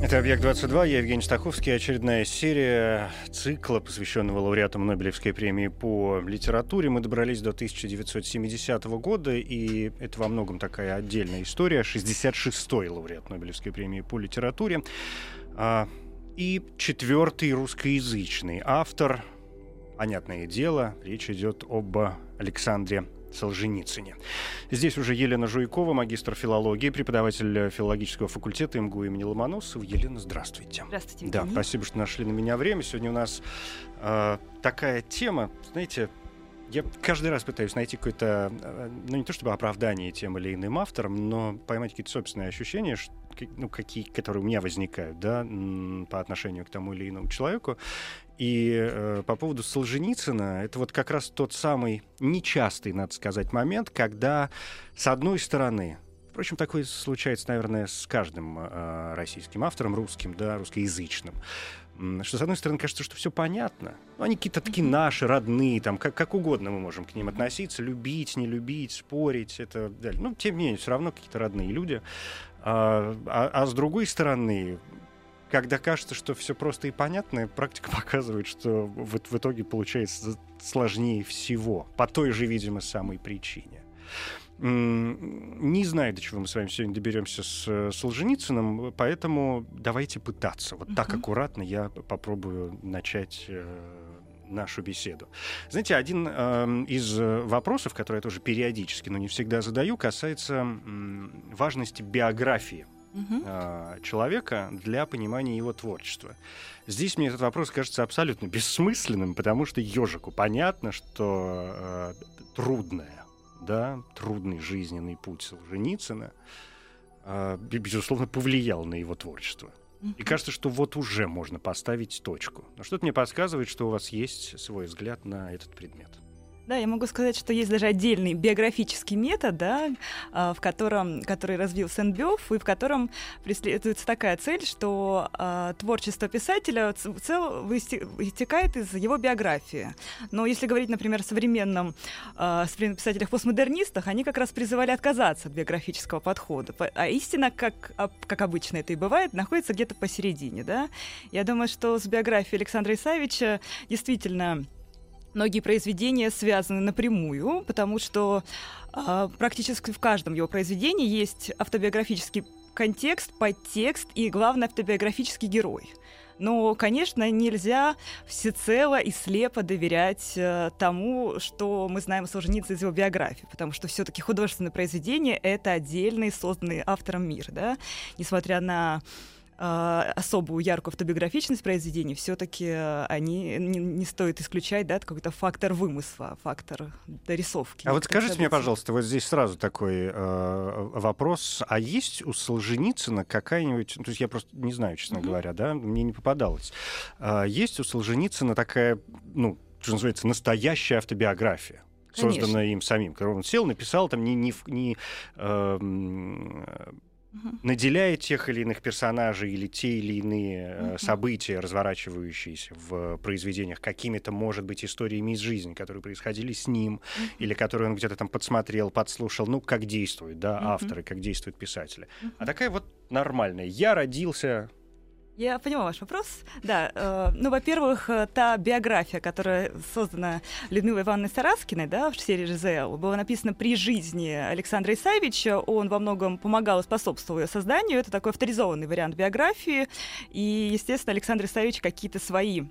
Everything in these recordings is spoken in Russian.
Это «Объект-22», я Евгений Стаховский. Очередная серия цикла, посвященного лауреатам Нобелевской премии по литературе. Мы добрались до 1970 года, и это во многом такая отдельная история. 66-й лауреат Нобелевской премии по литературе. А, и четвертый русскоязычный автор. Понятное дело, речь идет об Александре Солженицыне. Здесь уже Елена Жуйкова, магистр филологии, преподаватель филологического факультета МГУ имени Ломоносова. Елена, здравствуйте. Здравствуйте. Да, Евгений. спасибо, что нашли на меня время. Сегодня у нас э, такая тема, знаете, я каждый раз пытаюсь найти какое-то, э, ну не то чтобы оправдание тем или иным авторам, но поймать какие-то собственные ощущения, ну, какие, которые у меня возникают, да, по отношению к тому или иному человеку. И э, по поводу Солженицына, это вот как раз тот самый нечастый, надо сказать, момент, когда, с одной стороны, впрочем, такое случается, наверное, с каждым э, российским автором, русским, да, русскоязычным, что, с одной стороны, кажется, что все понятно. Ну, они какие-то такие наши, родные, там, как, как угодно мы можем к ним относиться, любить, не любить, спорить, это далее. Ну, тем не менее, все равно какие-то родные люди. А, а- а с другой стороны, когда кажется, что все просто и понятно, практика показывает, что в, в итоге получается сложнее всего. По той же, видимо, самой причине. Не знаю, до чего мы с вами сегодня доберемся с э, Солженицыным, поэтому давайте пытаться. Вот так аккуратно я попробую начать э, нашу беседу. Знаете, один эм, из э, вопросов, который я тоже периодически, но не всегда задаю, касается м, важности биографии Э, человека для понимания его творчества. Здесь мне этот вопрос кажется абсолютно бессмысленным, потому что ежику понятно, что э, трудное, да, трудный жизненный путь Солженицына, э, бе- безусловно, повлиял на его творчество. И кажется, что вот уже можно поставить точку. Но что-то мне подсказывает, что у вас есть свой взгляд на этот предмет. Да, я могу сказать, что есть даже отдельный биографический метод, да, а, в котором, который развил Сен-Бёв, и в котором преследуется такая цель, что а, творчество писателя ц- в целом высте- вытекает из его биографии. Но если говорить, например, о современном, современных писателях-постмодернистах, они как раз призывали отказаться от биографического подхода. По- А истина, как, как обычно это и бывает, находится где-то посередине. Да? Я думаю, что с биографией Александра Исаевича действительно многие произведения связаны напрямую, потому что а, практически в каждом его произведении есть автобиографический контекст, подтекст и, главное, автобиографический герой. Но, конечно, нельзя всецело и слепо доверять э, тому, что мы знаем о Солженицыне из его биографии, потому что все-таки художественное произведение — это отдельный, созданный автором мир, да? Несмотря на э, особую яркую автобиографичность произведений, все-таки они не, не стоит исключать, да, какой-то фактор вымысла, фактор дорисовки. А вот скажите мне, событий. пожалуйста, вот здесь сразу такой э, вопрос. А есть у Солженицына какая-нибудь... ну, То есть я просто не знаю, честно Мгм. говоря, да, мне не попадалось. А есть у Солженицына такая, ну, что называется, настоящая автобиография? Конечно. созданная им самим. Когда он сел, написал там не, не, не э, Мгм. наделяя тех или иных персонажей или те или иные э, Мгм. события, разворачивающиеся в произведениях, какими-то, может быть, историями из жизни, которые происходили с ним, Мгм. или которые он где-то там подсмотрел, подслушал, ну, как действуют, да, Мгм. авторы, как действуют писатели. Мгм. А такая вот нормальная. Я родился... Я поняла ваш вопрос. Да, э, ну, во-первых, э, та биография, которая создана Людмилой Ивановной Сараскиной, да, в серии ЖЗЛ, была написана при жизни Александра Исаевича. Он во многом помогал и способствовал ее созданию. Это такой авторизованный вариант биографии. И, естественно, Александр Исаевич какие-то свои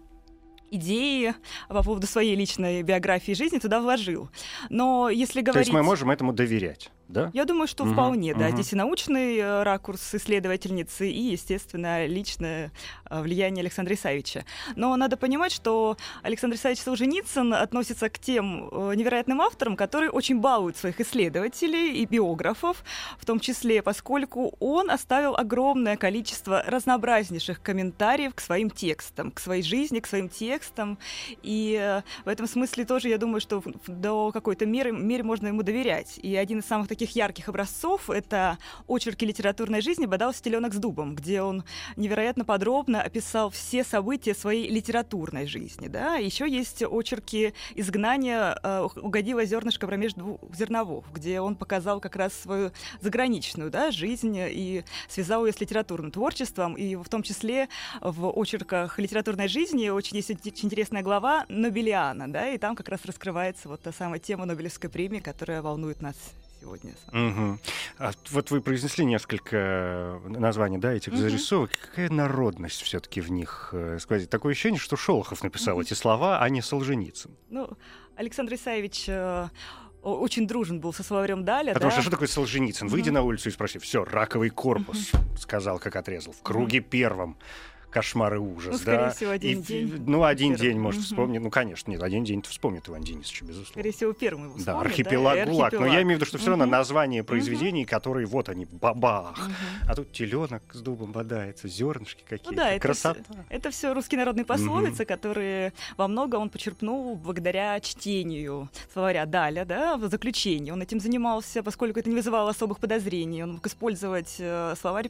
идеи по поводу своей личной биографии и жизни туда вложил. Но если То говорить... есть мы можем этому доверять. Да? Я думаю, что Мгм, вполне, да. мгм. Здесь и научный э, ракурс исследовательницы, и, естественно, личное э, влияние Александра Исаевича. Но надо понимать, что Александр Исаевич Солженицын относится к тем э, невероятным авторам, которые очень балуют своих исследователей и биографов, в том числе, поскольку он оставил огромное количество разнообразнейших комментариев к своим текстам, к своей жизни, к своим текстам. И в этом смысле тоже, я думаю, что до какой-то меры, мере можно ему доверять. И один из самых таких ярких образцов — это очерки литературной жизни «Бодал стеленок с дубом», где он невероятно подробно описал все события своей литературной жизни. Да? Еще есть очерки «Изгнание э, угодило зернышко промеж двух зерновов», где он показал как раз свою заграничную да, жизнь и связал ее с литературным творчеством. И в том числе в очерках литературной жизни очень есть очень интересная глава «Нобелиана», да, и там как раз раскрывается вот та самая тема Нобелевской премии, которая волнует нас сегодня. Мгм. А вот вы произнесли несколько названий, да, этих Мгм. зарисовок. Какая народность все-таки в них э, сквозит? Такое ощущение, что Шолохов написал Мгм. эти слова, а не Солженицын. Ну, Александр Исаевич э, очень дружен был со словарем Даля. Потому да? что что такое Солженицын? Выйди Мгм. на улицу и спроси, все, раковый корпус, сказал, как отрезал, в круге первом. Кошмар и ужас, Ну, скорее да. всего, один И, день. Ну, один Первый. день, может, вспомнить. Ну, конечно, нет, один день вспомнит Иван Денисович, безусловно. Скорее всего, первым его Да, вспомнит, архипелаг и ГУЛАГ. Но я имею в виду, что все равно название произведений, которые вот они, бабах. А тут теленок с дубом бодается, зернышки какие-то. Ну да, Красота. Это все русские народные пословицы, которые во многом он почерпнул благодаря чтению словаря Даля, да, в заключении. Он этим занимался, поскольку это не вызывало особых подозрений. Он мог использовать э, словарь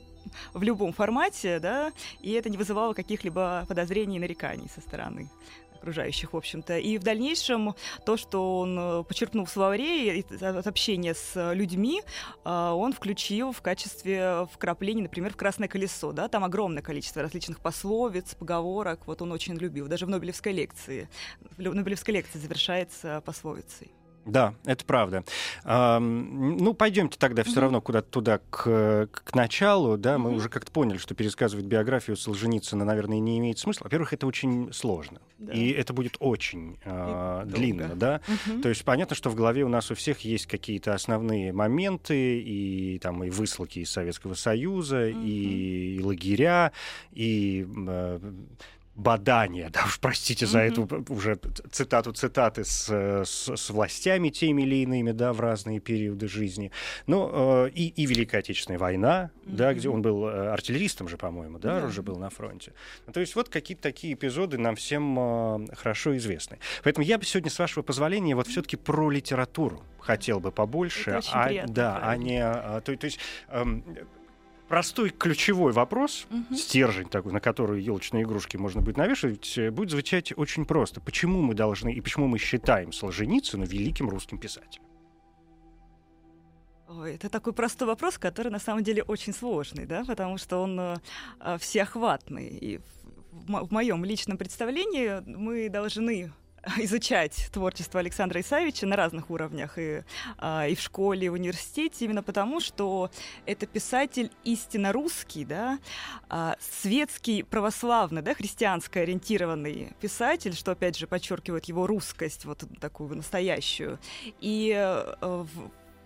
в любом формате, да, и это не вызывало каких-либо подозрений и нареканий со стороны окружающих, в общем-то. И в дальнейшем то, что он э, почерпнул в словаре от общения с людьми, э, он включил в качестве вкраплений, например, в «Красное колесо». Да? Там огромное количество различных пословиц, поговорок. Вот он очень любил. Даже в Нобелевской лекции. Нобелевская лекция завершается пословицей. Да, это правда. Ну, пойдемте тогда все равно куда-то туда к, к началу. Да, мы уже как-то поняли, что пересказывать биографию Солженицына, наверное, не имеет смысла. Во-первых, это очень сложно. Да. И это будет очень долго. длинно, да. Мгм. То есть понятно, что в голове у нас у всех есть какие-то основные моменты, и там и высылки из Советского Союза, Мгм. и, и лагеря, и э, бадания, да уж простите за Мгм. эту уже цитату цитаты с, э, с, с властями теми или иными, да, в разные периоды жизни. Ну, э, и, и Великая Отечественная война, да, где он был э, артиллеристом же, по-моему, да, Да. уже был на фронте. Ну, То есть вот какие-то такие эпизоды нам всем э, хорошо известны. Поэтому я бы сегодня, с вашего позволения, вот все-таки про литературу хотел бы побольше, а, приятно, да, а правильно. не, а, то, то есть эм, простой ключевой вопрос, Мгм. стержень такой, на который елочные игрушки можно будет навешивать, э, будет звучать очень просто. Почему мы должны и почему мы считаем Солженицына великим русским писателем? Ой, это такой простой вопрос, который на самом деле очень сложный, да, потому что он э, э, всеохватный. И в, в моем личном представлении мы должны изучать творчество Александра Исаевича на разных уровнях и, а, и в школе, и в университете, именно потому, что это писатель истинно русский, да, а, светский, православный, да, христианско ориентированный писатель, что опять же подчеркивает его русскость, вот такую настоящую. И э,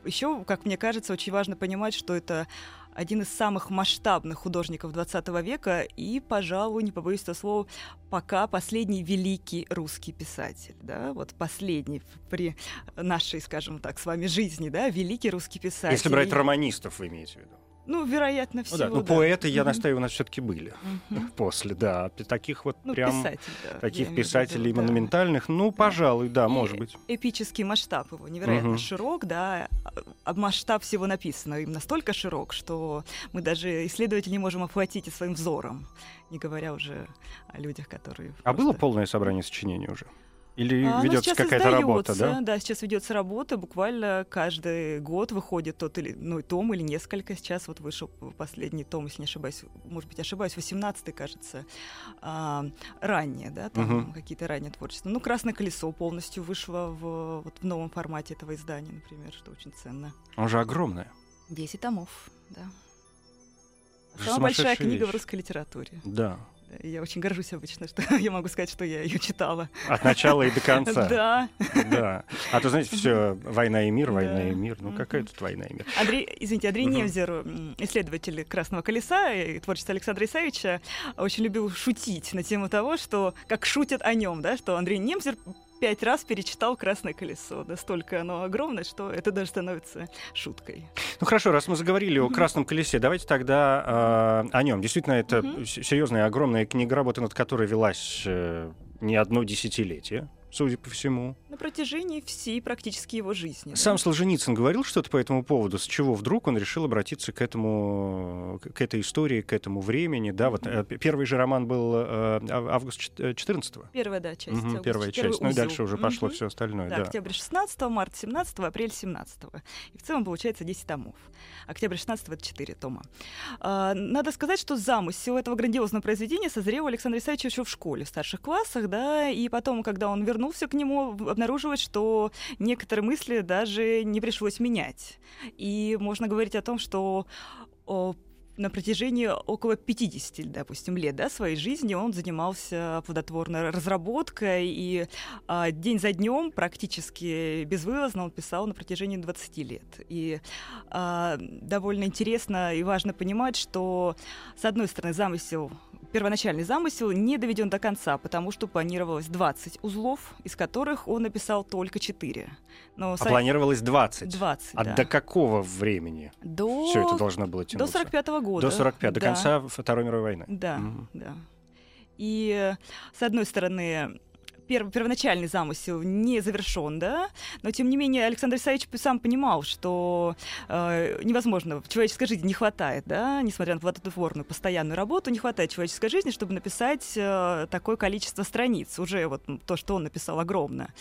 еще, как мне кажется, очень важно понимать, что это один из самых масштабных художников 20 века и, пожалуй, не побоюсь этого слова, пока последний великий русский писатель, да, вот последний при нашей, скажем так, с вами жизни, да, великий русский писатель. Если брать романистов, вы имеете в виду? Ну, вероятно, Ну всего, да, ну да. поэты, я настаиваю, у нас все-таки были Мгм. после, да. Таких вот Ну, прям писатель, да, таких в виду, писателей да. монументальных, ну, пожалуй, да, И может быть. Эпический масштаб его невероятно Мгм. широк, да, а масштаб всего написано им настолько широк, что мы даже исследователи не можем охватить и своим взором, не говоря уже о людях, которые. А было просто- полное собрание сочинений уже? Или А, ну, ведется какая-то работа, да? Да, сейчас ведется работа. Буквально каждый год выходит тот или иной том или несколько. Сейчас вот вышел последний том, если не ошибаюсь, может быть, ошибаюсь, 18-й, кажется, а, ранее, да, там Мгм. какие-то ранние творчества. Ну, «Красное колесо» полностью вышло в, вот, в новом формате этого издания, например, что очень ценно. Он же огромное. 10 томов, да. Самая большая книга в вещь. русской литературе. Да. Я очень горжусь обычно, что я могу сказать, что я ее читала. От начала и до конца. Да. Да. А то, знаете, все война и мир, война и мир. Ну, какая тут война и мир? Андрей, извините, Андрей Невзер, исследователь Красного колеса и творчество Александра Исаевича, очень любил шутить на тему того, что как шутят о нем, да, что Андрей Немзер пять раз перечитал «Красное колесо». Настолько оно огромное, что это даже становится шуткой. Ну хорошо, раз мы заговорили о «Красном колесе», давайте тогда э, о нем. Действительно, это mm-hmm. серьезная, огромная книга, работа над которой велась э, не одно десятилетие судя по всему. На протяжении всей практически его жизни. Сам да? Солженицын говорил что-то по этому поводу, с чего вдруг он решил обратиться к этому, к этой истории, к этому времени, да, вот э, первый же роман был э, август 14 -го. Первая, да, часть. Угу, первая часть, ну и дальше уже пошло угу. все остальное, да. да. Октябрь 16 март 17 апрель 17 И в целом получается 10 томов. Октябрь 16 это 4 тома. А, надо сказать, что замысел этого грандиозного произведения созрел Александр Исаевич еще в школе, в старших классах, да, и потом, когда он вернулся вернулся к нему, обнаруживает, что некоторые мысли даже не пришлось менять. И можно говорить о том, что на протяжении около 50, допустим, лет да, своей жизни он занимался плодотворной разработкой, и а, день за днем практически безвылазно он писал на протяжении 20 лет. И а, довольно интересно и важно понимать, что, с одной стороны, замысел первоначальный замысел не доведен до конца, потому что планировалось 20 узлов, из которых он написал только 4. Но а сам... планировалось 20? 20, А да. до какого времени до... все это должно было тянуться? До 45 -го года. До 45 да. до конца Второй мировой войны? Да, mm. да. И, с одной стороны, перв, первоначальный замысел не завершен, да, но тем не менее Александр Исаевич сам понимал, что э, невозможно, в человеческой жизни не хватает, да, несмотря на плодотворную постоянную работу, не хватает человеческой жизни, чтобы написать э, такое количество страниц, уже вот то, что он написал, огромно.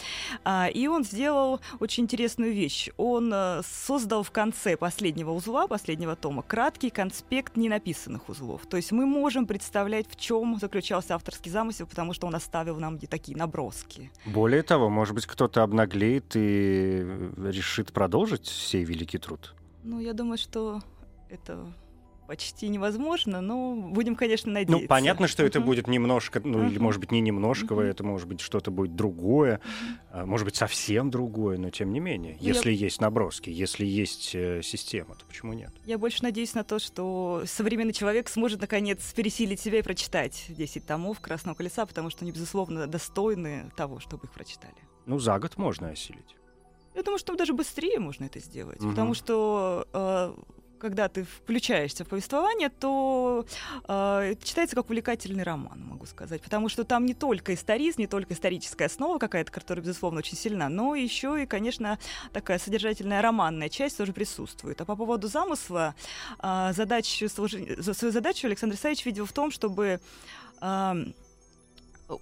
А, и он сделал очень интересную вещь. Он э, создал в конце последнего узла, последнего тома, краткий конспект ненаписанных узлов. То есть мы можем представлять, в чем заключался авторский замысел, потому что он оставил нам такие наброски наброски. Более того, может быть, кто-то обнаглеет и решит продолжить сей великий труд? Ну, я думаю, что это почти невозможно, но будем, конечно, надеяться. Ну, понятно, что uh-huh. это будет немножко, ну, uh-huh. или, может быть, не немножко, uh-huh. это может быть что-то будет другое, uh-huh. может быть, совсем другое, но тем не менее. Ну, если я... есть наброски, если есть э, система, то почему нет? Я больше надеюсь на то, что современный человек сможет, наконец, пересилить себя и прочитать 10 томов «Красного колеса», потому что они, безусловно, достойны того, чтобы их прочитали. Ну, за год можно осилить. Я думаю, что даже быстрее можно это сделать, угу. потому что э, когда ты включаешься в повествование, то э, читается как увлекательный роман, могу сказать. Потому что там не только историзм, не только историческая основа какая-то, которая, безусловно, очень сильна, но еще и, конечно, такая содержательная романная часть тоже присутствует. А по поводу замысла, э, задачу, свою задачу Александр Исаевич видел в том, чтобы э,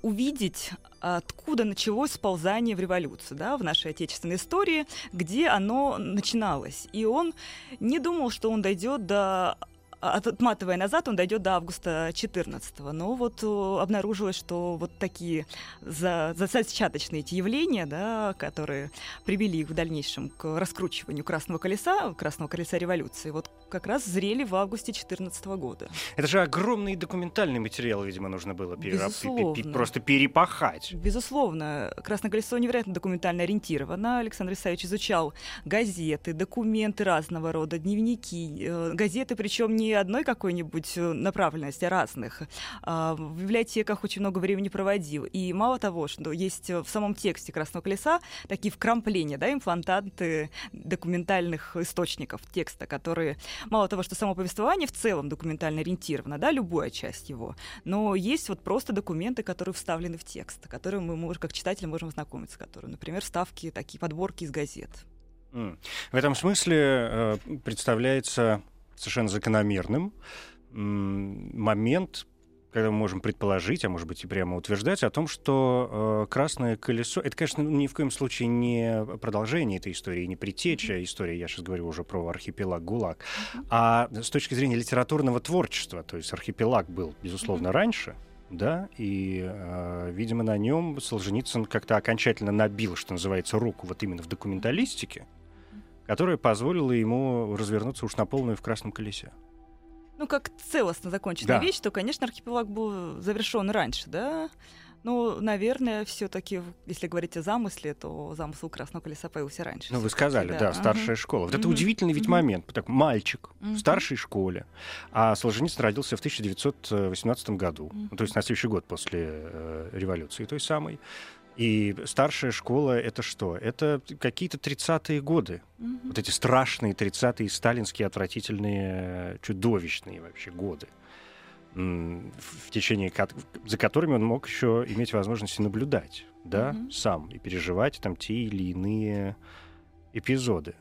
увидеть, откуда началось сползание в революцию, да, в нашей отечественной истории, где оно начиналось. И он не думал, что он дойдет до отматывая назад, он дойдет до августа 14 Но вот обнаружилось, что вот такие за, зачаточные эти явления, да, которые привели их в дальнейшем к раскручиванию Красного колеса, Красного колеса революции, вот как раз зрели в августе 14 года. Это же огромный документальный материал, видимо, нужно было перераб... просто перепахать. Безусловно. Красное колесо невероятно документально ориентировано. Александр Исаевич изучал газеты, документы разного рода, дневники, э, газеты, причем не одной какой-нибудь э, направленности, а разных. А, в библиотеках очень много времени проводил. И мало того, что есть в самом тексте «Красного колеса» такие вкрампления, да, имплантанты документальных источников текста, которые мало того, что само повествование в целом документально ориентировано, да, любая часть его, но есть вот просто документы, которые вставлены в текст, которые мы, можем, как читатели, можем знакомиться, которые, например, ставки, такие подборки из газет. В этом смысле э, представляется совершенно закономерным момент, когда мы можем предположить, а может быть и прямо утверждать о том, что э, красное колесо это, конечно, ни в коем случае не продолжение этой истории, не притеча mm-hmm. истории. Я сейчас говорю уже про архипелаг ГУЛАГ, mm-hmm. а с точки зрения литературного творчества, то есть архипелаг был безусловно mm-hmm. раньше, да, и, э, видимо, на нем Солженицын как-то окончательно набил, что называется, руку вот именно в документалистике, которая позволила ему развернуться уж на полную в красном колесе. ну, как целостно законченная да. вещь, то, конечно, архипелаг был завершен раньше, да. Ну, наверное, все-таки, если говорить о замысле, то замысел Красного колеса появился раньше. Ну, вы сказали, да, да старшая uh-huh. школа. Вот uh-huh. это удивительный ведь uh-huh. момент. Так, мальчик uh-huh. в старшей школе, а Солженицын родился в 1918 году, uh-huh. то есть на следующий год после э, революции той самой. И старшая школа — это что? Это какие-то 30-е годы. Mm-hmm. Вот эти страшные 30-е сталинские, отвратительные, чудовищные вообще годы в течение за которыми он мог еще иметь возможность наблюдать, да, mm-hmm. сам и переживать там те или иные эпизоды.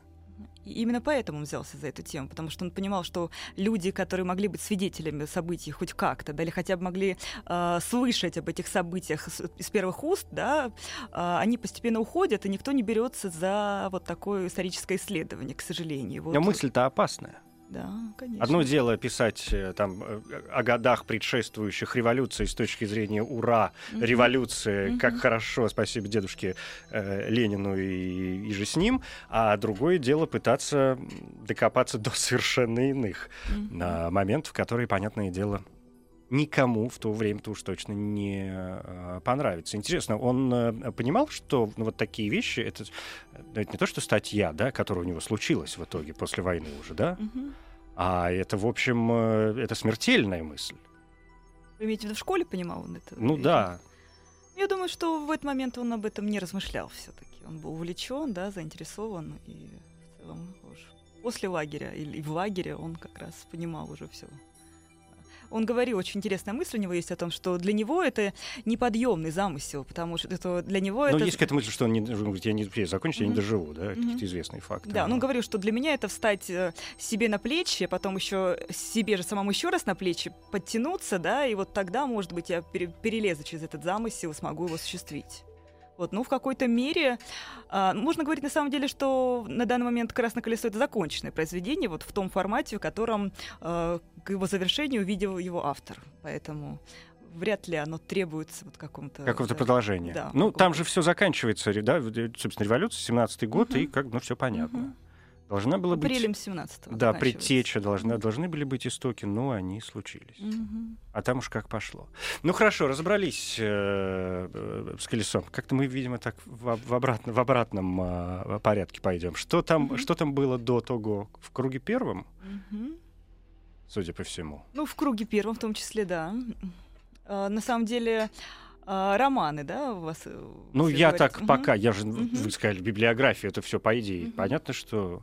И именно поэтому он взялся за эту тему, потому что он понимал, что люди, которые могли быть свидетелями событий хоть как-то, да, или хотя бы могли э, слышать об этих событиях с, из первых уст, да, э, они постепенно уходят, и никто не берется за вот такое историческое исследование, к сожалению. Вот. Но мысль-то опасная. Да, конечно. Одно дело писать э, там э, о годах предшествующих революции с точки зрения ура, mm-hmm. революции, mm-hmm. как хорошо, спасибо дедушке э, Ленину и, и же с ним, а другое дело пытаться докопаться до совершенно иных mm-hmm. моментов, которые, понятное дело, никому в то время-то уж точно не э, понравится. Интересно, он э, понимал, что ну, вот такие вещи, это, это не то, что статья, да, которая у него случилась в итоге после войны уже, да, угу. а это, в общем, э, это смертельная мысль. Вы имеете в виду в школе понимал он это? Ну или... да. Я думаю, что в этот момент он об этом не размышлял все-таки. Он был увлечен, да, заинтересован и в целом уж после лагеря или в лагере он как раз понимал уже все он говорил, очень интересная мысль у него есть о том, что для него это неподъемный замысел, потому что это для него Но это... есть какая-то мысль, что он не, говорит, я не успею закончить, mm-hmm. я не доживу, да, mm-hmm. какие-то известные факты. Да, но он говорил, что для меня это встать э, себе на плечи, а потом еще себе же самому еще раз на плечи подтянуться, да, и вот тогда, может быть, я перелезу через этот замысел, смогу его осуществить. Вот, ну, в какой-то мере а, можно говорить на самом деле, что на данный момент «Красное колесо» — это законченное произведение, вот в том формате, в котором а, к его завершению видел его автор. Поэтому вряд ли оно требуется вот какому-то... Какого-то продолжения. Да, ну, там же все заканчивается, да, собственно, революция, 17-й год, угу. и как, ну, все понятно. Угу. Должна была быть... Апрелем 17 Да, предтеча должна, должны были быть истоки, но они случились. Угу. А там уж как пошло. Ну хорошо, разобрались э, э, с колесом. Как-то мы, видимо, так в, в, обратно, в обратном э, порядке пойдем. Что там, угу. что там было до того? В круге первом? Угу. Судя по всему. Ну, в круге первом в том числе, да. Э, на самом деле а, романы, да, у вас? Э, ну, я говорите? так угу. пока, я же, угу. вы сказали, библиография, это все по идее. Угу. Понятно, что...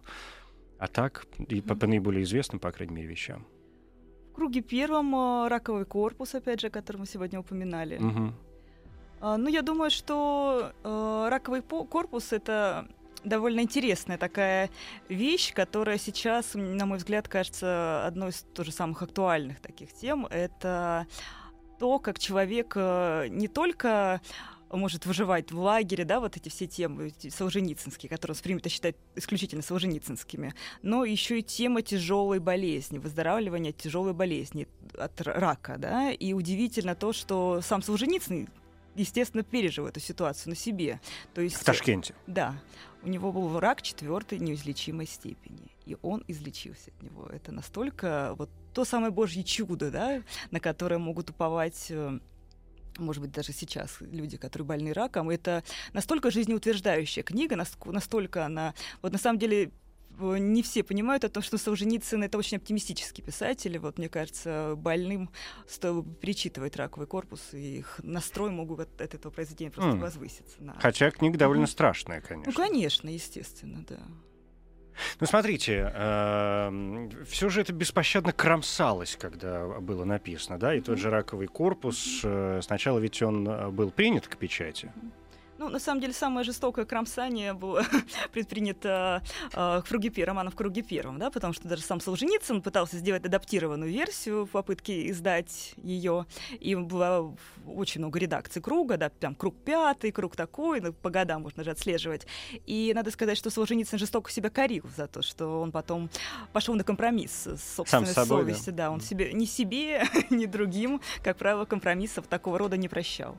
А так, и по, по наиболее известным, по крайней мере, вещам. В круге первом э, раковый корпус, опять же, который мы сегодня упоминали. Угу. Ну, я думаю, что э, раковый корпус это довольно интересная такая вещь, которая сейчас, на мой взгляд, кажется одной из тоже самых актуальных таких тем. Это то, как человек э, не только может выживать в лагере, да, вот эти все темы солженицынские, которые принято считать исключительно солженицынскими, но еще и тема тяжелой болезни, выздоравливания от тяжелой болезни, от рака, да, и удивительно то, что сам Солженицын естественно, пережил эту ситуацию на себе. То есть, в Ташкенте. Да. У него был рак четвертой неизлечимой степени, и он излечился от него. Это настолько вот то самое божье чудо, да, на которое могут уповать э, может быть, даже сейчас люди, которые больны раком, это настолько жизнеутверждающая книга, настолько она... Вот на самом деле не все понимают о том, что Солженицын — это очень оптимистический писатель. Вот, мне кажется, больным стоило перечитывать «Раковый корпус», и их настрой могут от, от этого произведения просто mm. возвыситься. На... Хотя книга довольно mm. страшная, конечно. Ну, конечно, естественно, да. Ну, смотрите, э, все же это беспощадно кромсалось, когда было написано, да, и тот же раковый корпус, э, сначала ведь он э, был принят к печати. Ну, на самом деле, самое жестокое кромсание было предпринято э, в круге первом, романа в круге первом, да, потому что даже сам Солженицын пытался сделать адаптированную версию в попытке издать ее, и было очень много редакций круга, да, там круг пятый, круг такой, ну, по годам можно же отслеживать. И надо сказать, что Солженицын жестоко себя корил за то, что он потом пошел на компромисс с собственной Сам собой, совестью, да, он себе, ни себе, ни другим, как правило, компромиссов такого рода не прощал.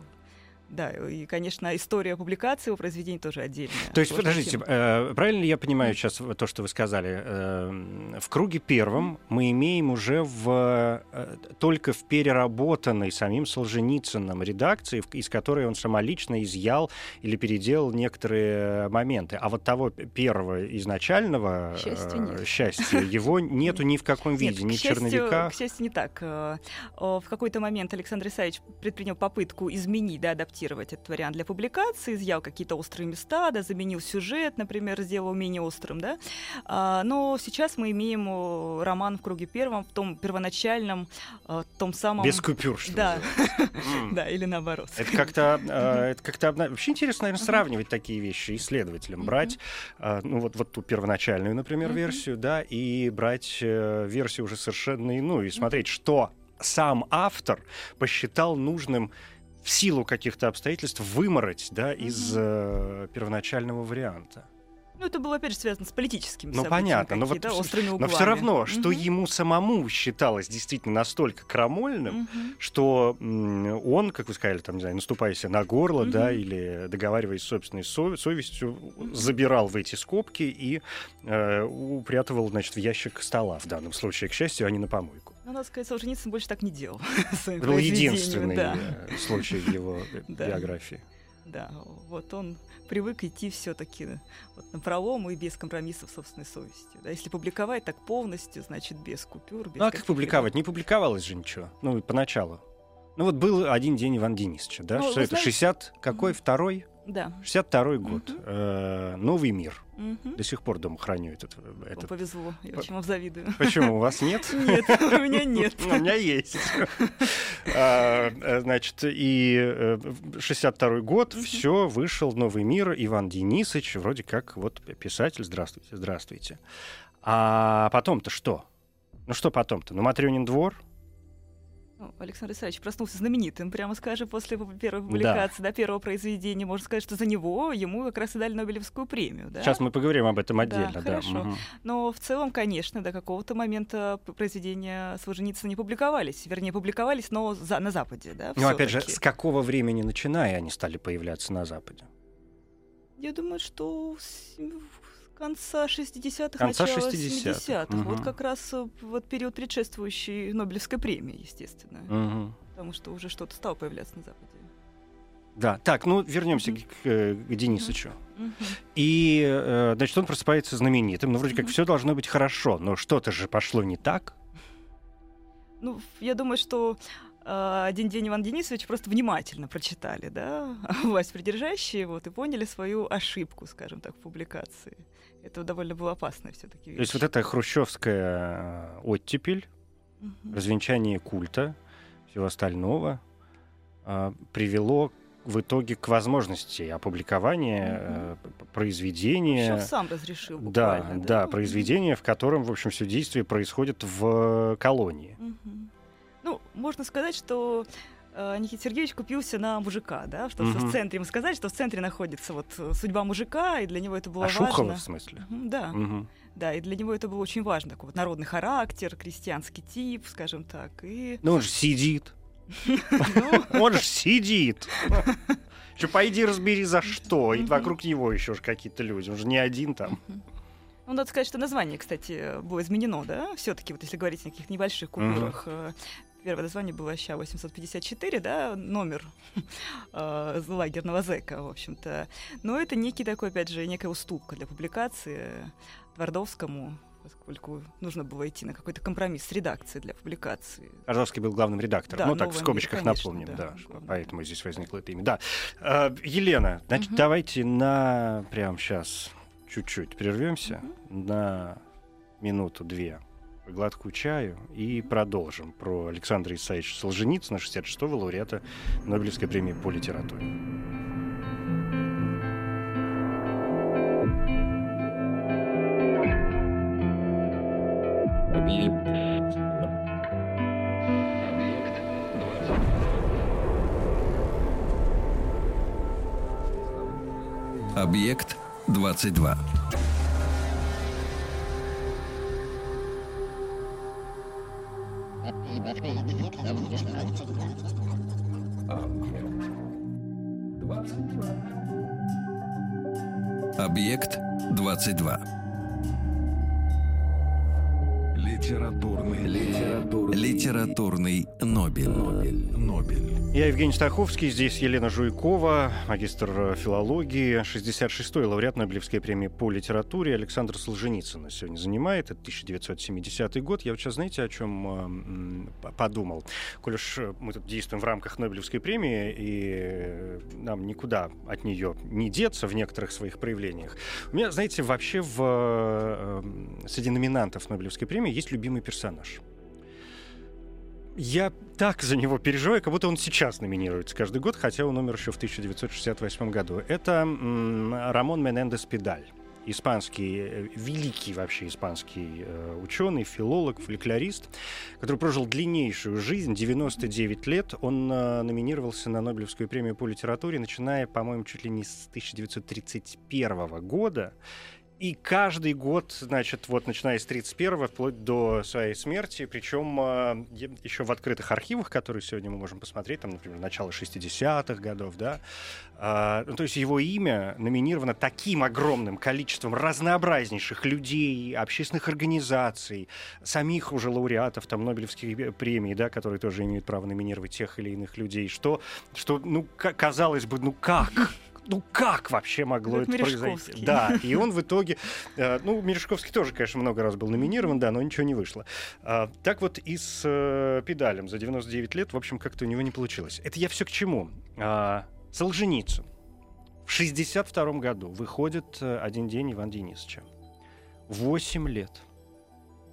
Да, и, конечно, история публикации его произведений тоже отдельная. То есть, подождите, э, правильно ли я понимаю сейчас то, что вы сказали? Э, в круге первом мы имеем уже в, э, только в переработанной самим Солженицыным редакции, из которой он самолично изъял или переделал некоторые моменты. А вот того первого изначального счастья, счастья его нету ни в каком виде, нет, ни в черновиках. К счастью, не так. В какой-то момент Александр Исаевич предпринял попытку изменить, да, адаптировать адаптировать этот вариант для публикации, изъял какие-то острые места, да, заменил сюжет, например, сделал менее острым, да. А, но сейчас мы имеем э, роман в круге первом, в том первоначальном, э, том самом... Без купюр, что Да, да, или наоборот. Это как-то, э, это как-то вообще интересно, наверное, сравнивать такие вещи исследователям, брать, ну вот вот ту первоначальную, например, версию, да, и брать версию уже совершенно иную и смотреть, что сам автор посчитал нужным в силу каких-то обстоятельств вымороть да, mm-hmm. из э, первоначального варианта. Ну, это было, опять же, связано с политическими ну, понятно, но, вот, да, острыми углами. но все равно, что угу. ему самому считалось действительно настолько крамольным, угу. что он, как вы сказали, там, не знаю, наступая себе на горло, угу. да, или договариваясь с собственной сов- совестью, угу. забирал в эти скобки и э, упрятывал, значит, в ящик стола в данном случае, к счастью, а не на помойку. Ну, надо сказать, Солженицын больше так не делал. Был единственный да. Э, случай его биографии. Да, вот он привык идти все-таки вот на пролом и без компромиссов собственной совестью. Да? Если публиковать так полностью, значит, без купюр. Без ну, а как публиковать? Не публиковалось же ничего. Ну, поначалу. Ну, вот был один день Иван Денисовича, да? Ну, Что это? Знаете... 60 какой? Второй? Да. 62 год. Угу. Э, новый мир. Угу. До сих пор дома храню этот. этот... повезло, я П- очень вам завидую. Почему? У вас нет? Нет, у меня нет. У меня есть. А, э, значит, и 62 э, год, все, вышел новый мир, Иван Денисович, вроде как вот писатель, здравствуйте, здравствуйте. А потом-то что? Ну что потом-то? Ну, Матрёнин двор, Александр Исаевич проснулся знаменитым, прямо скажем, после первой публикации, да. да, первого произведения. Можно сказать, что за него ему как раз и дали Нобелевскую премию. Да? Сейчас мы поговорим об этом отдельно. Да, да. хорошо. Угу. Но в целом, конечно, до какого-то момента произведения Солженицына не публиковались. Вернее, публиковались, но за, на Западе. Да, ну, опять же, с какого времени начиная они стали появляться на Западе? Я думаю, что конца 60-х, конца начала 70-х. Угу. Вот как раз э, вот период предшествующий Нобелевской премии, естественно. Угу. Потому что уже что-то стало появляться на Западе. Да, так, ну вернемся mm-hmm. к, э, к Денисычу. Mm-hmm. И, э, значит, он просыпается знаменитым. Ну, вроде mm-hmm. как все должно быть хорошо, но что-то же пошло не так. Ну, я думаю, что один день Иван Денисович просто внимательно прочитали, да, власть придержащие, вот, и поняли свою ошибку, скажем так, в публикации это довольно было опасно все-таки. То есть вот эта хрущевская э, оттепель, угу. развенчание культа, всего остального э, привело в итоге к возможности опубликования угу. произведения. Хрущев сам разрешил да, да, да, произведения, в котором, в общем, все действие происходит в колонии. Угу. Ну, можно сказать, что Э, Никита Сергеевич купился на мужика, да, что угу. в центре ему сказать, что в центре находится вот э, судьба мужика, и для него это было а важно. Шухова, в смысле? Да. Угу. Да, и для него это было очень важно, такой вот народный характер, крестьянский тип, скажем так. И... Ну он же сидит. Ну. Он же сидит. Еще пойди разбери за что. И вокруг него еще же какие-то люди. Он же не один там. Ну, надо сказать, что название, кстати, было изменено, да, все-таки, вот если говорить о каких небольших купюрах. Mm-hmm первое название было ща 854, да, номер э, лагерного зэка, в общем-то. Но это некий такой, опять же, некая уступка для публикации Твардовскому, поскольку нужно было идти на какой-то компромисс с редакцией для публикации. Твардовский был главным редактором. Да, ну, так, в скобочках мир, конечно, напомним, да, да поэтому здесь возникло это имя. Да. Э, Елена, значит, угу. давайте на прямо сейчас чуть-чуть прервемся угу. на минуту-две глотку чаю и продолжим про Александра Исаевича Солженицына, 66-го лауреата Нобелевской премии по литературе. Объект 22. 22. Литературный, литературный, литературный Нобель. Нобель. Я Евгений Стаховский, здесь Елена Жуйкова, магистр филологии, 66-й лауреат Нобелевской премии по литературе Александр Солженицын сегодня занимает. Это 1970 год. Я вот сейчас, знаете, о чем э, подумал? Коль уж мы тут действуем в рамках Нобелевской премии, и нам никуда от нее не деться в некоторых своих проявлениях. У меня, знаете, вообще в, э, среди номинантов Нобелевской премии есть любимый персонаж — я так за него переживаю, как будто он сейчас номинируется каждый год, хотя он умер еще в 1968 году. Это м, Рамон Менендес Педаль испанский, э, великий вообще испанский э, ученый, филолог, фольклорист, который прожил длиннейшую жизнь, 99 лет. Он э, номинировался на Нобелевскую премию по литературе, начиная, по-моему, чуть ли не с 1931 года. И каждый год, значит, вот начиная с 31-го, вплоть до своей смерти, причем э, еще в открытых архивах, которые сегодня мы можем посмотреть, там, например, начало 60-х годов, да, э, ну, то есть его имя номинировано таким огромным количеством разнообразнейших людей, общественных организаций, самих уже лауреатов там Нобелевских премий, да, которые тоже имеют право номинировать тех или иных людей, что, что ну, казалось бы, ну как? Ну как вообще могло это, это произойти? Да, и он в итоге, э, ну, Мережковский тоже, конечно, много раз был номинирован, да, но ничего не вышло. А, так вот и с э, педалем за 99 лет, в общем, как-то у него не получилось. Это я все к чему? А, Солженицын. В 62 году выходит э, «Один день Ивана Денисовича». Восемь лет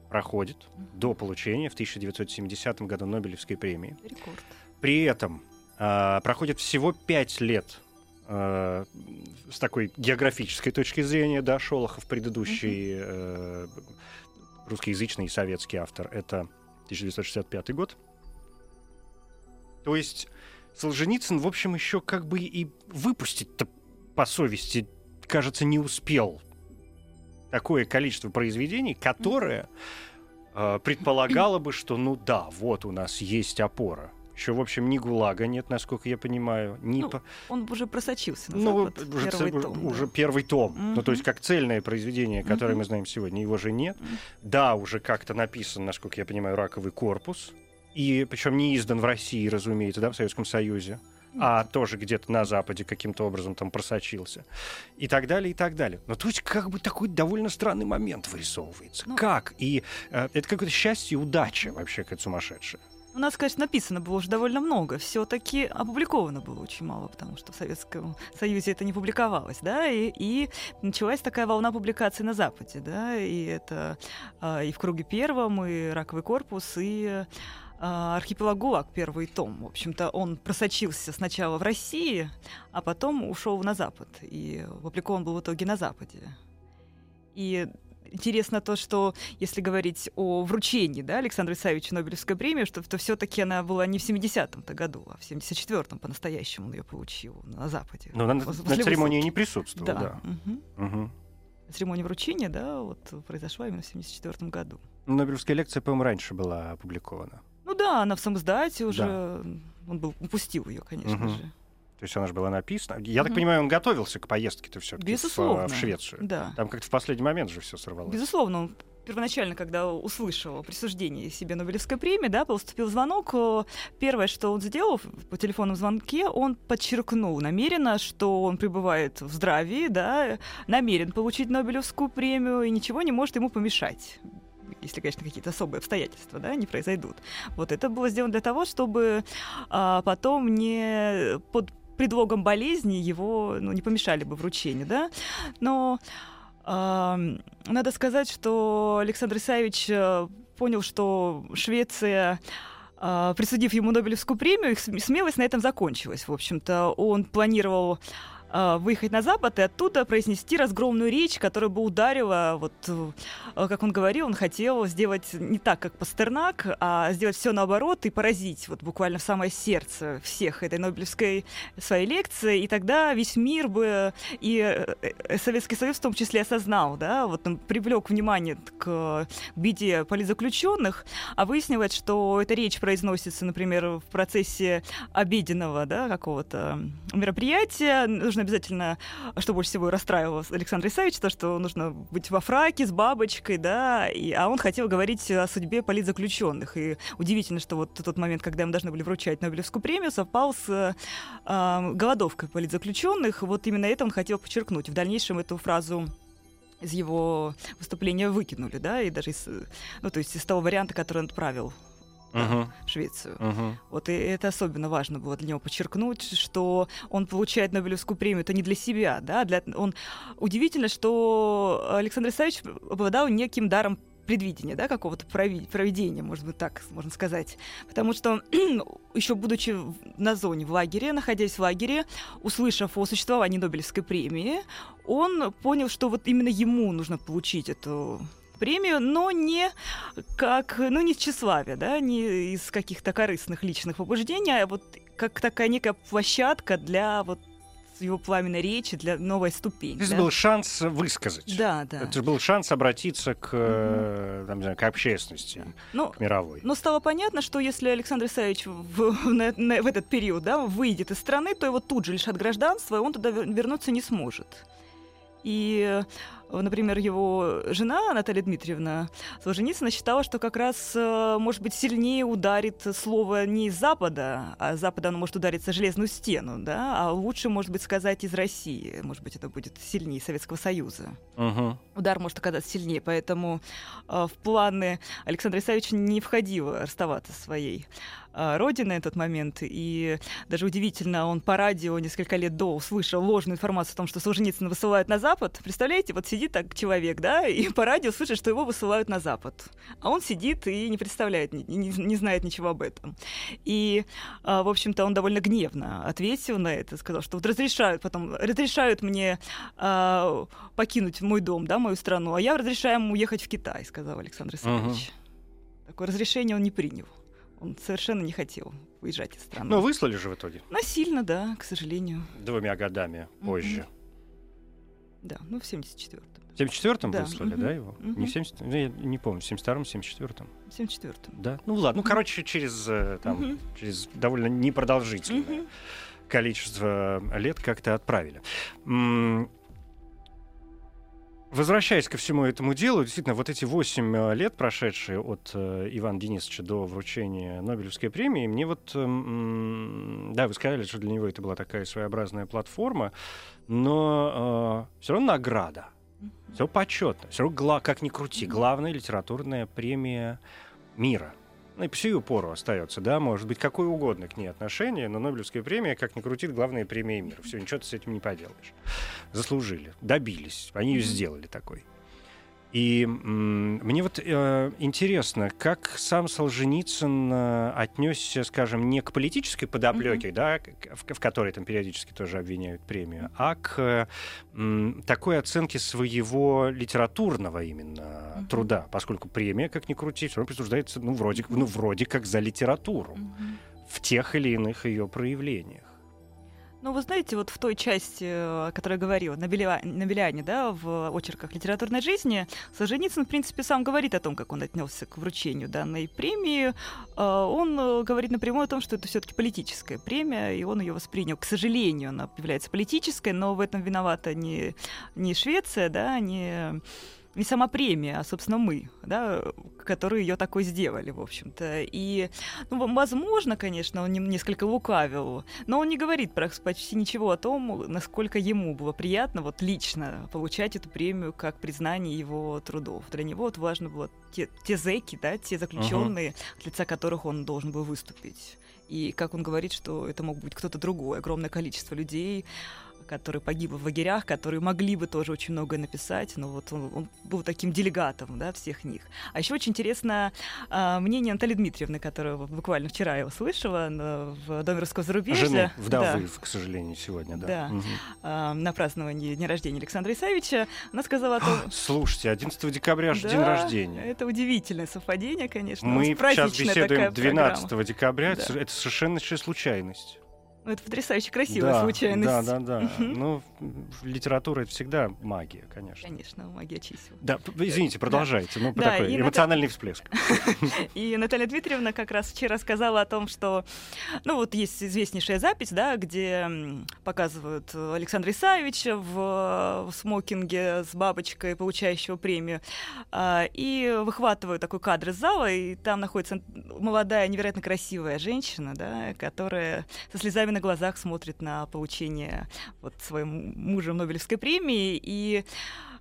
проходит до получения в 1970 году Нобелевской премии. Рекорд. При этом а, проходит всего пять лет э, с такой географической точки зрения, да, Шолохов, предыдущий э, русскоязычный советский автор, это 1965 год. То есть Солженицын, в общем, еще как бы и выпустить-то по совести, кажется, не успел такое количество произведений, которое э, предполагало бы, что ну да, вот у нас есть опора. Еще, в общем, ни ГУЛАГа нет, насколько я понимаю. Ни ну, по... Он уже просочился на ну, Запад. Уже, первый ц... том, уже да. первый том. Mm-hmm. Ну, то есть как цельное произведение, которое Mm-hmm. мы знаем сегодня, его же нет. Mm-hmm. Да, уже как-то написан, насколько я понимаю, раковый корпус. И причем не издан в России, разумеется, да, в Советском Союзе а тоже где-то на Западе каким-то образом там просочился. И так далее, и так далее. Но то есть как бы такой довольно странный момент вырисовывается. Ну. Как? И э, это какое-то счастье и удача вообще какая-то сумасшедшая. У нас, конечно, написано было уже довольно много. Все-таки опубликовано было очень мало, потому что в Советском Союзе это не публиковалось, да, и, и началась такая волна публикаций на Западе, да, и это а, и в круге первом, и раковый корпус, и а, архипелаг ГУЛАГ, первый том. В общем-то, он просочился сначала в России, а потом ушел на Запад. И опубликован был в итоге на Западе. И интересно то, что если говорить о вручении да, Александру Исаевичу Нобелевской премии, что то все-таки она была не в 70-м году, а в 74-м по-настоящему он ее получил на Западе. Но на, После на церемонии высылки. не присутствовал, да. Да. мгм. Мгм. Церемония вручения, да, вот произошла именно в 74 году. Нобелевская лекция, по-моему, раньше была опубликована. Ну да, она в самоздате уже, он был упустил ее, конечно Мгм. же. То есть она же была написана. Я так Мгм. понимаю, он готовился к поездке-то все-таки в, в Швецию. Да. Там как-то в последний момент же все сорвалось. Безусловно, он первоначально, когда услышал о присуждении себе Нобелевской премии, да, поступил звонок, э, первое, что он сделал по телефонному звонке, он подчеркнул намеренно, что он пребывает в здравии, да, намерен получить Нобелевскую премию и ничего не может ему помешать если, конечно, какие-то особые обстоятельства да, не произойдут. Вот это было сделано для того, чтобы а, потом не под предлогом болезни его ну, не помешали бы вручению, да. Но а, надо сказать, что Александр Исаевич э, понял, что Швеция а, присудив ему Нобелевскую премию, их см- смелость на этом закончилась. В общем-то, он планировал э, выехать на Запад и оттуда произнести разгромную речь, которая бы ударила, вот, э, как он говорил, он хотел сделать не так, как Пастернак, а сделать все наоборот и поразить вот буквально в самое сердце всех этой Нобелевской своей лекции, и тогда весь мир бы и э, э, Советский Союз в том числе осознал, да, вот он привлек внимание к беде политзаключенных, а выяснилось, что эта речь произносится, например, в процессе обеденного, да, какого-то мероприятия. Нужно обязательно, что больше всего расстраивало Александра Исаевича, то, что нужно быть во фраке с бабочкой, да, и, а он хотел говорить о судьбе политзаключенных. И удивительно, что вот тот момент, когда мы должны были вручать Нобелевскую премию, совпал с э, голодовкой политзаключенных. Вот именно это он хотел подчеркнуть. В дальнейшем эту фразу из его выступления выкинули, да, и даже из, ну, то есть из того варианта, который он отправил uh-huh. Швецию. Uh-huh. Вот и это особенно важно было для него подчеркнуть, что он получает Нобелевскую премию, это не для себя, да, для он удивительно, что Александр Исаевич обладал неким даром предвидения, да, какого-то проведения, может быть, так можно сказать. Потому что еще будучи на зоне в лагере, находясь в лагере, услышав о существовании Нобелевской премии, он понял, что вот именно ему нужно получить эту премию, но не как, ну, не в тщеславие, да, не из каких-то корыстных личных побуждений, а вот как такая некая площадка для вот его пламенной речи для новой ступени. Это да? был шанс высказать. Да, да. Это был шанс обратиться к, угу. там, не знаю, к общественности, ну, к мировой. Но стало понятно, что если Александр Исаевич в, на, на, в этот период да, выйдет из страны, то его тут же лишат гражданства, и он туда вернуться не сможет. И Например, его жена Наталья Дмитриевна Солженицына считала, что как раз, э, может быть, сильнее ударит слово не из Запада, а из Запада оно может удариться железную стену, да, а лучше, может быть, сказать из России. Может быть, это будет сильнее Советского Союза. Угу. Удар может оказаться сильнее, поэтому э, в планы Александра Исаевича не входило расставаться со своей э, родиной на тот момент. И даже удивительно, он по радио несколько лет до услышал ложную информацию о том, что Солженицына высылают на Запад. Представляете, вот сидит так человек, да, и по радио слышит, что его высылают на Запад. А он сидит и не представляет, не, не, не знает ничего об этом. И, а, в общем-то, он довольно гневно ответил на это, сказал, что вот разрешают потом, разрешают мне а, покинуть мой дом, да, мою страну, а я разрешаю ему уехать в Китай, сказал Александр Исаевич. Угу. Такое разрешение он не принял. Он совершенно не хотел уезжать из страны. Но выслали же в итоге. Насильно, да, к сожалению. Двумя годами позже. Да, ну в 74-м. В 74-м да. выслали, угу. да, его? Угу. Не в 70 ну, я не помню, в 72-м, 74-м. В 74-м. Да. Ну ладно, ну, короче, через, э, там, угу. через довольно непродолжительное угу. количество лет как-то отправили. Возвращаясь ко всему этому делу, действительно, вот эти 8 э, лет, прошедшие от э, Ивана Денисовича до вручения Нобелевской премии, мне вот, э, да, вы сказали, что для него это была такая своеобразная платформа, но э, все равно награда. Все почетно. Все равно, как ни крути, главная литературная премия мира. Ну и по сию пору остается, да, может быть, какое угодно к ней отношение, но Нобелевская премия, как ни крутит, главная премия мира. Все, ничего ты с этим не поделаешь. Заслужили, добились, они ее сделали такой. И мне вот э, интересно, как сам Солженицын э, отнесся, скажем, не к политической подоплеке, mm-hmm. да, в, в которой там периодически тоже обвиняют премию, а к э, такой оценке своего литературного именно mm-hmm. труда, поскольку премия, как ни крути, все равно присуждается, ну, вроде, ну, вроде как за литературу mm-hmm. в тех или иных ее проявлениях. Ну, вы знаете, вот в той части, о которой я говорила, на, Беля... на Беляне, да, в очерках литературной жизни, Солженицын, в принципе, сам говорит о том, как он отнесся к вручению данной премии. А, он э, говорит напрямую о том, что это все-таки политическая премия, и он ее воспринял. К сожалению, она является политической, но в этом виновата не, не Швеция, да, не не сама премия, а, собственно, мы, да, которые ее такой сделали, в общем-то. И, ну, возможно, конечно, он несколько лукавил, но он не говорит почти ничего о том, насколько ему было приятно вот лично получать эту премию как признание его трудов. Для него вот важно было те, те зэки, да, те заключенные, uh-huh. от лица которых он должен был выступить. И как он говорит, что это мог быть кто-то другой, огромное количество людей, который погиб в лагерях, которые могли бы тоже очень многое написать, но вот он, он был таким делегатом да, всех них. А еще очень интересно а, мнение Натальи Дмитриевны, которую буквально вчера я услышала на, в Доме русского зарубежья. Жены вдовы, да. к сожалению, сегодня, да. Да, угу. на праздновании дня рождения Александра Исаевича. Она сказала о том... Слушайте, 11 декабря же да, день рождения. это удивительное совпадение, конечно. Мы сейчас беседуем 12 программа. декабря, да. это совершенно случайность. Это потрясающе красивая да, случайность. Да, да, да. Ну, литература это всегда магия, конечно. Конечно, магия чисел. Да, извините, продолжайте. Ну, да, такой эмоциональный Ната... всплеск. И Наталья Дмитриевна как раз вчера сказала о том, что, ну, вот есть известнейшая запись, да, где показывают Александра Исаевича в, в смокинге с бабочкой, получающего премию, а, и выхватывают такой кадр из зала, и там находится молодая, невероятно красивая женщина, да, которая со слезами на глазах смотрит на получение вот своим мужем Нобелевской премии. И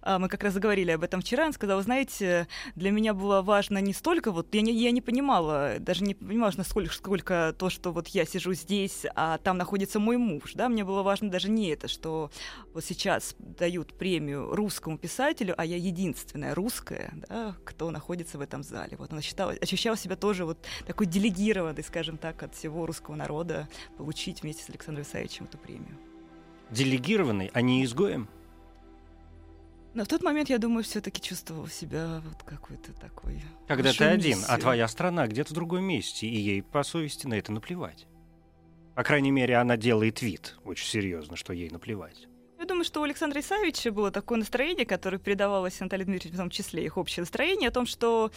мы как раз заговорили об этом вчера, он сказал, знаете, для меня было важно не столько, вот я не, я не понимала, даже не понимала, насколько сколько то, что вот я сижу здесь, а там находится мой муж, да, мне было важно даже не это, что вот сейчас дают премию русскому писателю, а я единственная русская, да, кто находится в этом зале. Вот она считала, ощущала себя тоже вот такой делегированной, скажем так, от всего русского народа получить вместе с Александром Исаевичем эту премию. Делегированный, а не изгоем? Но в тот момент, я думаю, все-таки чувствовал себя вот какой-то такой. Когда ты один, а твоя страна где-то в другом месте, и ей по совести на это наплевать. По крайней мере, она делает вид очень серьезно, что ей наплевать. Я думаю, что у Александра Исаевича было такое настроение, которое передавалось Наталье Дмитриевне, в том числе их общее настроение, о том, что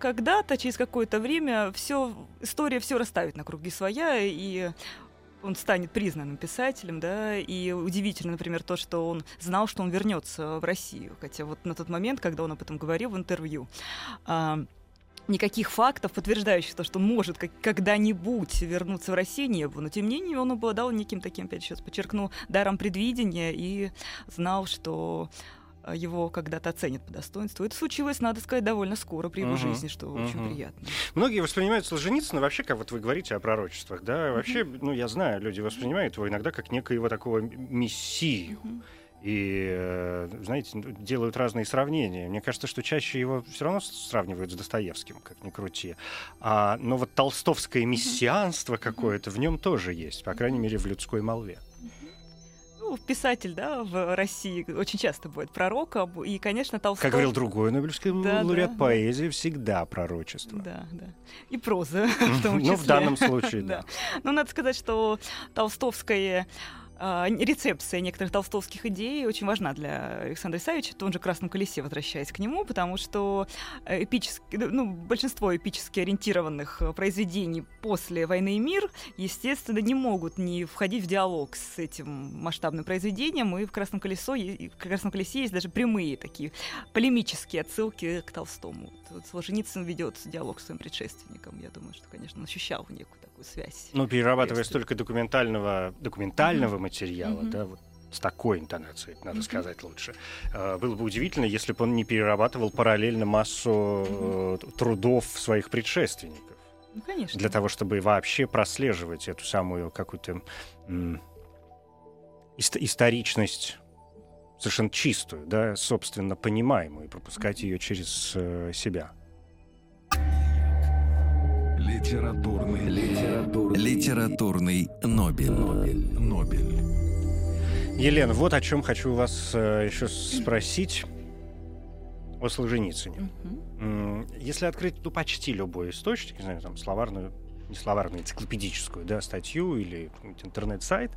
когда-то, через какое-то время, все, история все расставит на круги своя, и он станет признанным писателем, да, и удивительно, например, то, что он знал, что он вернется в Россию, хотя вот на тот момент, когда он об этом говорил в интервью, а, никаких фактов, подтверждающих то, что может как- когда-нибудь вернуться в Россию, не было. Но, тем не менее, он обладал неким таким, опять сейчас подчеркну, даром предвидения и знал, что его когда-то оценят по достоинству. Это случилось, надо сказать, довольно скоро при его uh-huh. жизни, что очень приятно. Многие воспринимают Солженицына вообще, как вот вы говорите о пророчествах, да, вообще, uh-huh. ну, я знаю, люди воспринимают его иногда как некоего такого мессию. Uh-huh. И, э, знаете, делают разные сравнения. Мне кажется, что чаще его все равно сравнивают с Достоевским, как ни крути. А, но вот толстовское мессианство какое-то в нем тоже есть, по крайней мере, в людской молве ну, писатель, да, в России очень часто будет пророком, и, конечно, Толстой... Как говорил другой Нобелевский да, лауреат, да, поэзия всегда пророчество. Да, да. И проза в том числе. Ну, в данном случае, да. Ну, надо сказать, что толстовское рецепция некоторых толстовских идей очень важна для Александра Исаевича, в том же «Красном колесе», возвращаясь к нему, потому что э, эпически, ну, большинство эпически ориентированных э, произведений после «Войны и мир», естественно, не могут не входить в диалог с этим масштабным произведением, и в «Красном, колесо», в «Красном колесе» есть даже прямые такие полемические отсылки к Толстому. Вот Солженицын ведет диалог с своим предшественником. Я думаю, что, конечно, он ощущал некую такую связь. Ну, перерабатывая столько документального, документального mm-hmm. материала, mm-hmm. да, вот с такой интонацией, надо mm-hmm. сказать лучше. А, было бы удивительно, если бы он не перерабатывал параллельно массу mm-hmm. трудов своих предшественников. Ну, конечно. Для того, чтобы вообще прослеживать эту самую какую-то м- историчность совершенно чистую, да, собственно понимаемую, и пропускать ее через э, себя. Литературный, литературный, литературный Нобель. Нобель. Нобель. Елена, вот о чем хочу вас э, еще спросить о Солженицыне. Угу. Если открыть ну, почти любой источник, не знаю, там словарную не словарную, энциклопедическую да, статью или интернет-сайт,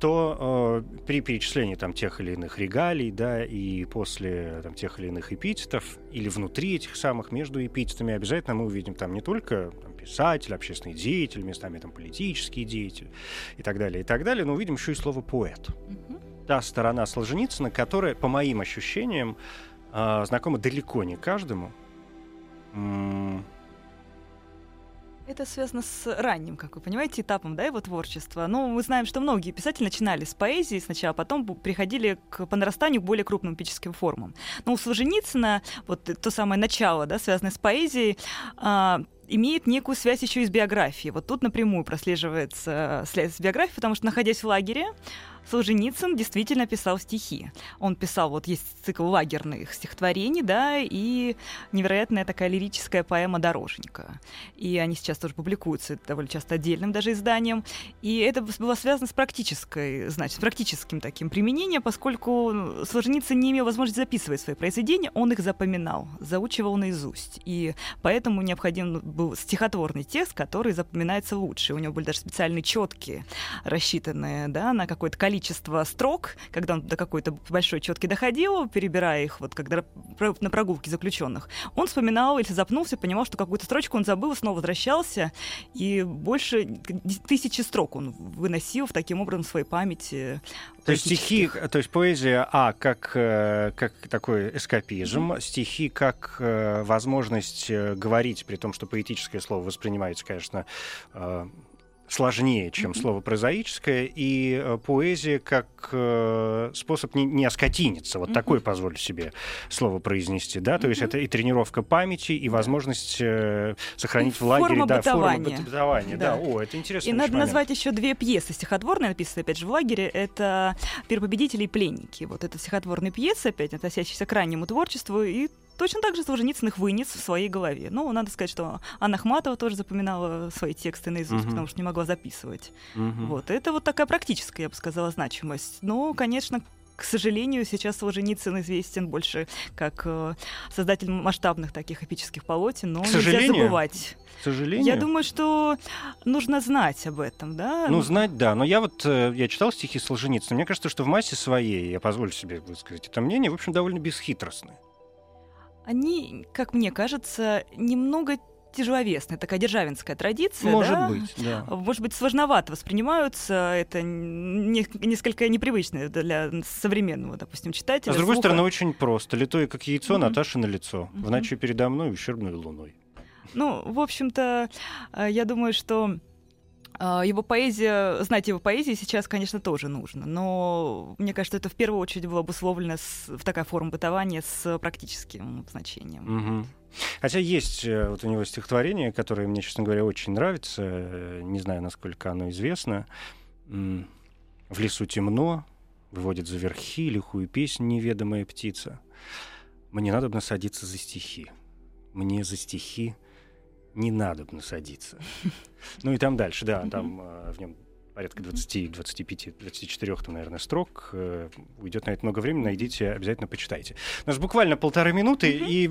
то э, при перечислении там, тех или иных регалий, да, и после там, тех или иных эпитетов, или внутри этих самых, между эпитетами, обязательно мы увидим там не только там, писатель, общественный деятель, местами там политический деятель и так далее, и так далее, но увидим еще и слово поэт. Та сторона Солженицына, которая, по моим ощущениям, э, знакома далеко не каждому. Это связано с ранним, как вы понимаете, этапом да, его творчества. Ну, мы знаем, что многие писатели начинали с поэзии сначала, а потом приходили к, по нарастанию к более крупным эпическим формам. Но у Солженицына вот то самое начало, да, связанное с поэзией, а, имеет некую связь еще и с биографией. Вот тут напрямую прослеживается связь с биографией, потому что, находясь в лагере, Солженицын действительно писал стихи. Он писал, вот есть цикл лагерных стихотворений, да, и невероятная такая лирическая поэма «Дорожника». И они сейчас тоже публикуются довольно часто отдельным даже изданием. И это было связано с практической, значит, с практическим таким применением, поскольку Солженицын не имел возможности записывать свои произведения, он их запоминал, заучивал наизусть. И поэтому необходим был стихотворный текст, который запоминается лучше. У него были даже специальные четкие, рассчитанные да, на какое-то количество количество строк, когда он до какой-то большой четки доходил, перебирая их, вот когда на прогулке заключенных, он вспоминал, если запнулся, понимал, что какую-то строчку он забыл, снова возвращался, и больше тысячи строк он выносил в таким образом в своей памяти. То есть стихи, то есть поэзия, а, как, э, как такой эскапизм, mm-hmm. стихи как э, возможность э, говорить, при том, что поэтическое слово воспринимается, конечно, сложнее, чем слово прозаическое, и э, поэзия как э, способ не, не оскотиниться. Вот mm-hmm. такое позволю себе слово произнести, да, то mm-hmm. есть это и тренировка памяти, и возможность э, сохранить и в лагере, форма да, бытования. форму бытования, да. да. О, это интересно. И надо момент. назвать еще две пьесы стихотворные, написанные опять же в лагере. Это "Первопобедители и пленники". Вот это стихотворные пьесы, опять относящиеся к раннему творчеству, и Точно так же Солженицын их вынес в своей голове. Ну, надо сказать, что Анна Ахматова тоже запоминала свои тексты наизусть, uh-huh. потому что не могла записывать. Uh-huh. Вот. Это вот такая практическая, я бы сказала, значимость. Но, конечно, к сожалению, сейчас Солженицын известен больше как э, создатель масштабных таких эпических полотен, но к нельзя забывать. К сожалению. Я думаю, что нужно знать об этом, да? Ну, знать, да. Но я вот, э, я читал стихи Солженицына, мне кажется, что в массе своей, я позволю себе высказать это мнение, в общем, довольно бесхитростны они, как мне кажется, немного тяжеловесная, такая державинская традиция. Может да? быть, да. Может быть, сложновато воспринимаются, это не, несколько непривычно для современного, допустим, читателя. А с другой слуха. стороны, очень просто. Литое, как яйцо, mm-hmm. Наташа на лицо. Mm-hmm. В ночи передо мной ущербной луной. Ну, в общем-то, э, я думаю, что его поэзия, знать его поэзии сейчас, конечно, тоже нужно, но мне кажется, это в первую очередь было обусловлено с, в такая форма бытования с практическим значением. Угу. Хотя есть э, вот у него стихотворение, которое мне, честно говоря, очень нравится, э, не знаю, насколько оно известно. «В лесу темно, выводит за верхи лихую песнь неведомая птица. Мне надо бы насадиться за стихи. Мне за стихи не надо бы насадиться. Ну и там дальше, да, там э, в нем порядка 20, 25, 24, там, наверное, строк. Э, уйдет на это много времени, найдите, обязательно почитайте. У нас буквально полторы минуты, и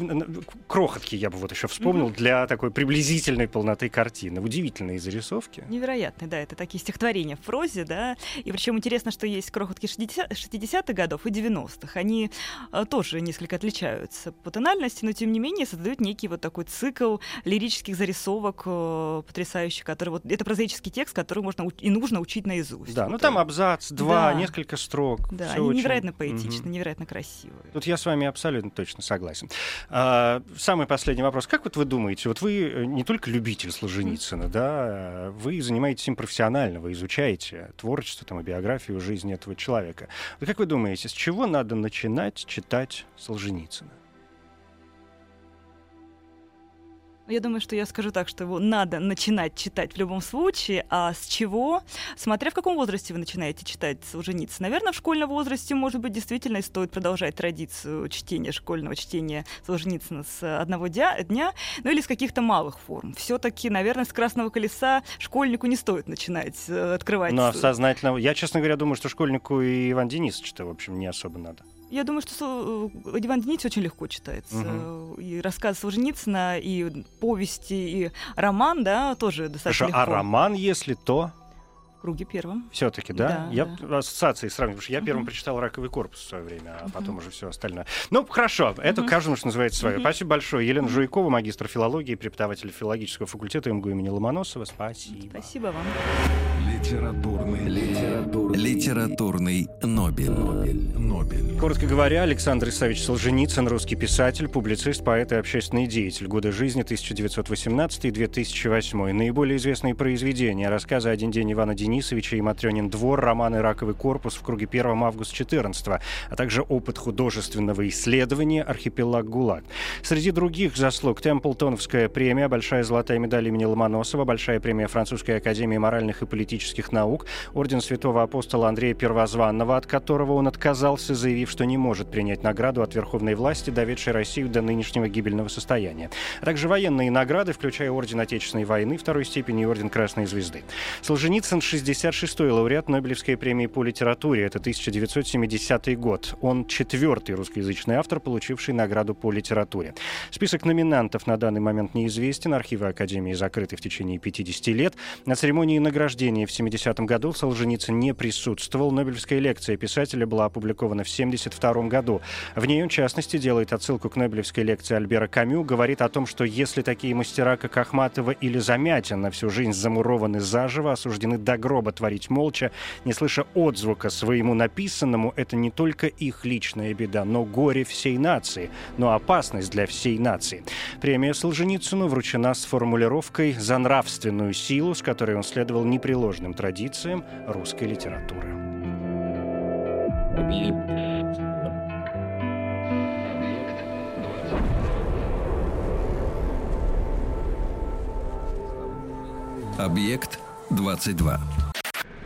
крохотки я бы вот еще вспомнил для такой приблизительной полноты картины. Удивительные зарисовки. Невероятные, да, это такие стихотворения в прозе, да, и причем интересно, что есть крохотки 60, 60-х годов и 90-х. Они э, тоже несколько отличаются по тональности, но тем не менее создают некий вот такой цикл лирических зарисовок э, потрясающий, который вот, это прозаический текст, который можно и нужно нужно учить наизусть. Да, вот ну там абзац, два, да. несколько строк. Да, они очень... невероятно поэтичны, угу. невероятно красивые. Тут я с вами абсолютно точно согласен. А, самый последний вопрос. Как вот вы думаете, вот вы э, не только любитель Солженицына, да, вы занимаетесь им профессионально, вы изучаете творчество там, и биографию жизни этого человека. Вот как вы думаете, с чего надо начинать читать Солженицына? Я думаю, что я скажу так, что его надо начинать читать в любом случае. А с чего? Смотря в каком возрасте вы начинаете читать Солженицына. Наверное, в школьном возрасте, может быть, действительно стоит продолжать традицию чтения, школьного чтения Солженицына с одного дня, ну или с каких-то малых форм. Все-таки, наверное, с «Красного колеса» школьнику не стоит начинать э, открывать. Ну, а сознательно... Я, честно говоря, думаю, что школьнику и Иван Денисович-то, в общем, не особо надо. Я думаю, что э, Иван Денис очень легко читается. Угу. И рассказ Солженицына, и повести, и роман, да, тоже достаточно Хорошо, а легко. а роман, если то? Круге первом. Все-таки, да? да я да. ассоциации сравниваю, потому что я uh-huh. первым прочитал раковый корпус в свое время, а uh-huh. потом уже все остальное. Ну, хорошо, это uh-huh. каждому, что называется, свое. Uh-huh. Спасибо большое. Елена uh-huh. Жуйкова, магистр филологии, преподаватель филологического факультета МГУ имени Ломоносова. Спасибо. Спасибо вам. Литературный, литературный, литературный Нобель. Нобель. Нобель. Коротко говоря, Александр Исаевич Солженицын, русский писатель, публицист, поэт и общественный деятель. Годы жизни 1918-2008. Наиболее известные произведения. Рассказы «Один день Ивана Денисовича» Денисовича и Матрёнин двор, романы «Раковый корпус» в круге 1 августа 14 а также опыт художественного исследования «Архипелаг ГУЛАГ». Среди других заслуг Темплтоновская премия, большая золотая медаль имени Ломоносова, большая премия Французской академии моральных и политических наук, орден святого апостола Андрея Первозванного, от которого он отказался, заявив, что не может принять награду от верховной власти, доведшей Россию до нынешнего гибельного состояния. А также военные награды, включая орден Отечественной войны второй степени и орден Красной Звезды. Солженицын 66-й лауреат Нобелевской премии по литературе. Это 1970 год. Он четвертый русскоязычный автор, получивший награду по литературе. Список номинантов на данный момент неизвестен. Архивы Академии закрыты в течение 50 лет. На церемонии награждения в 70-м году Солженицын не присутствовал. Нобелевская лекция писателя была опубликована в 72 году. В ней он, в частности, делает отсылку к Нобелевской лекции Альбера Камю, говорит о том, что если такие мастера, как Ахматова или Замятин, на всю жизнь замурованы заживо, осуждены до гроба творить молча, не слыша отзвука своему написанному, это не только их личная беда, но горе всей нации, но опасность для всей нации. Премия Солженицыну вручена с формулировкой «за нравственную силу», с которой он следовал непреложным традициям русской литературы. Объект 22.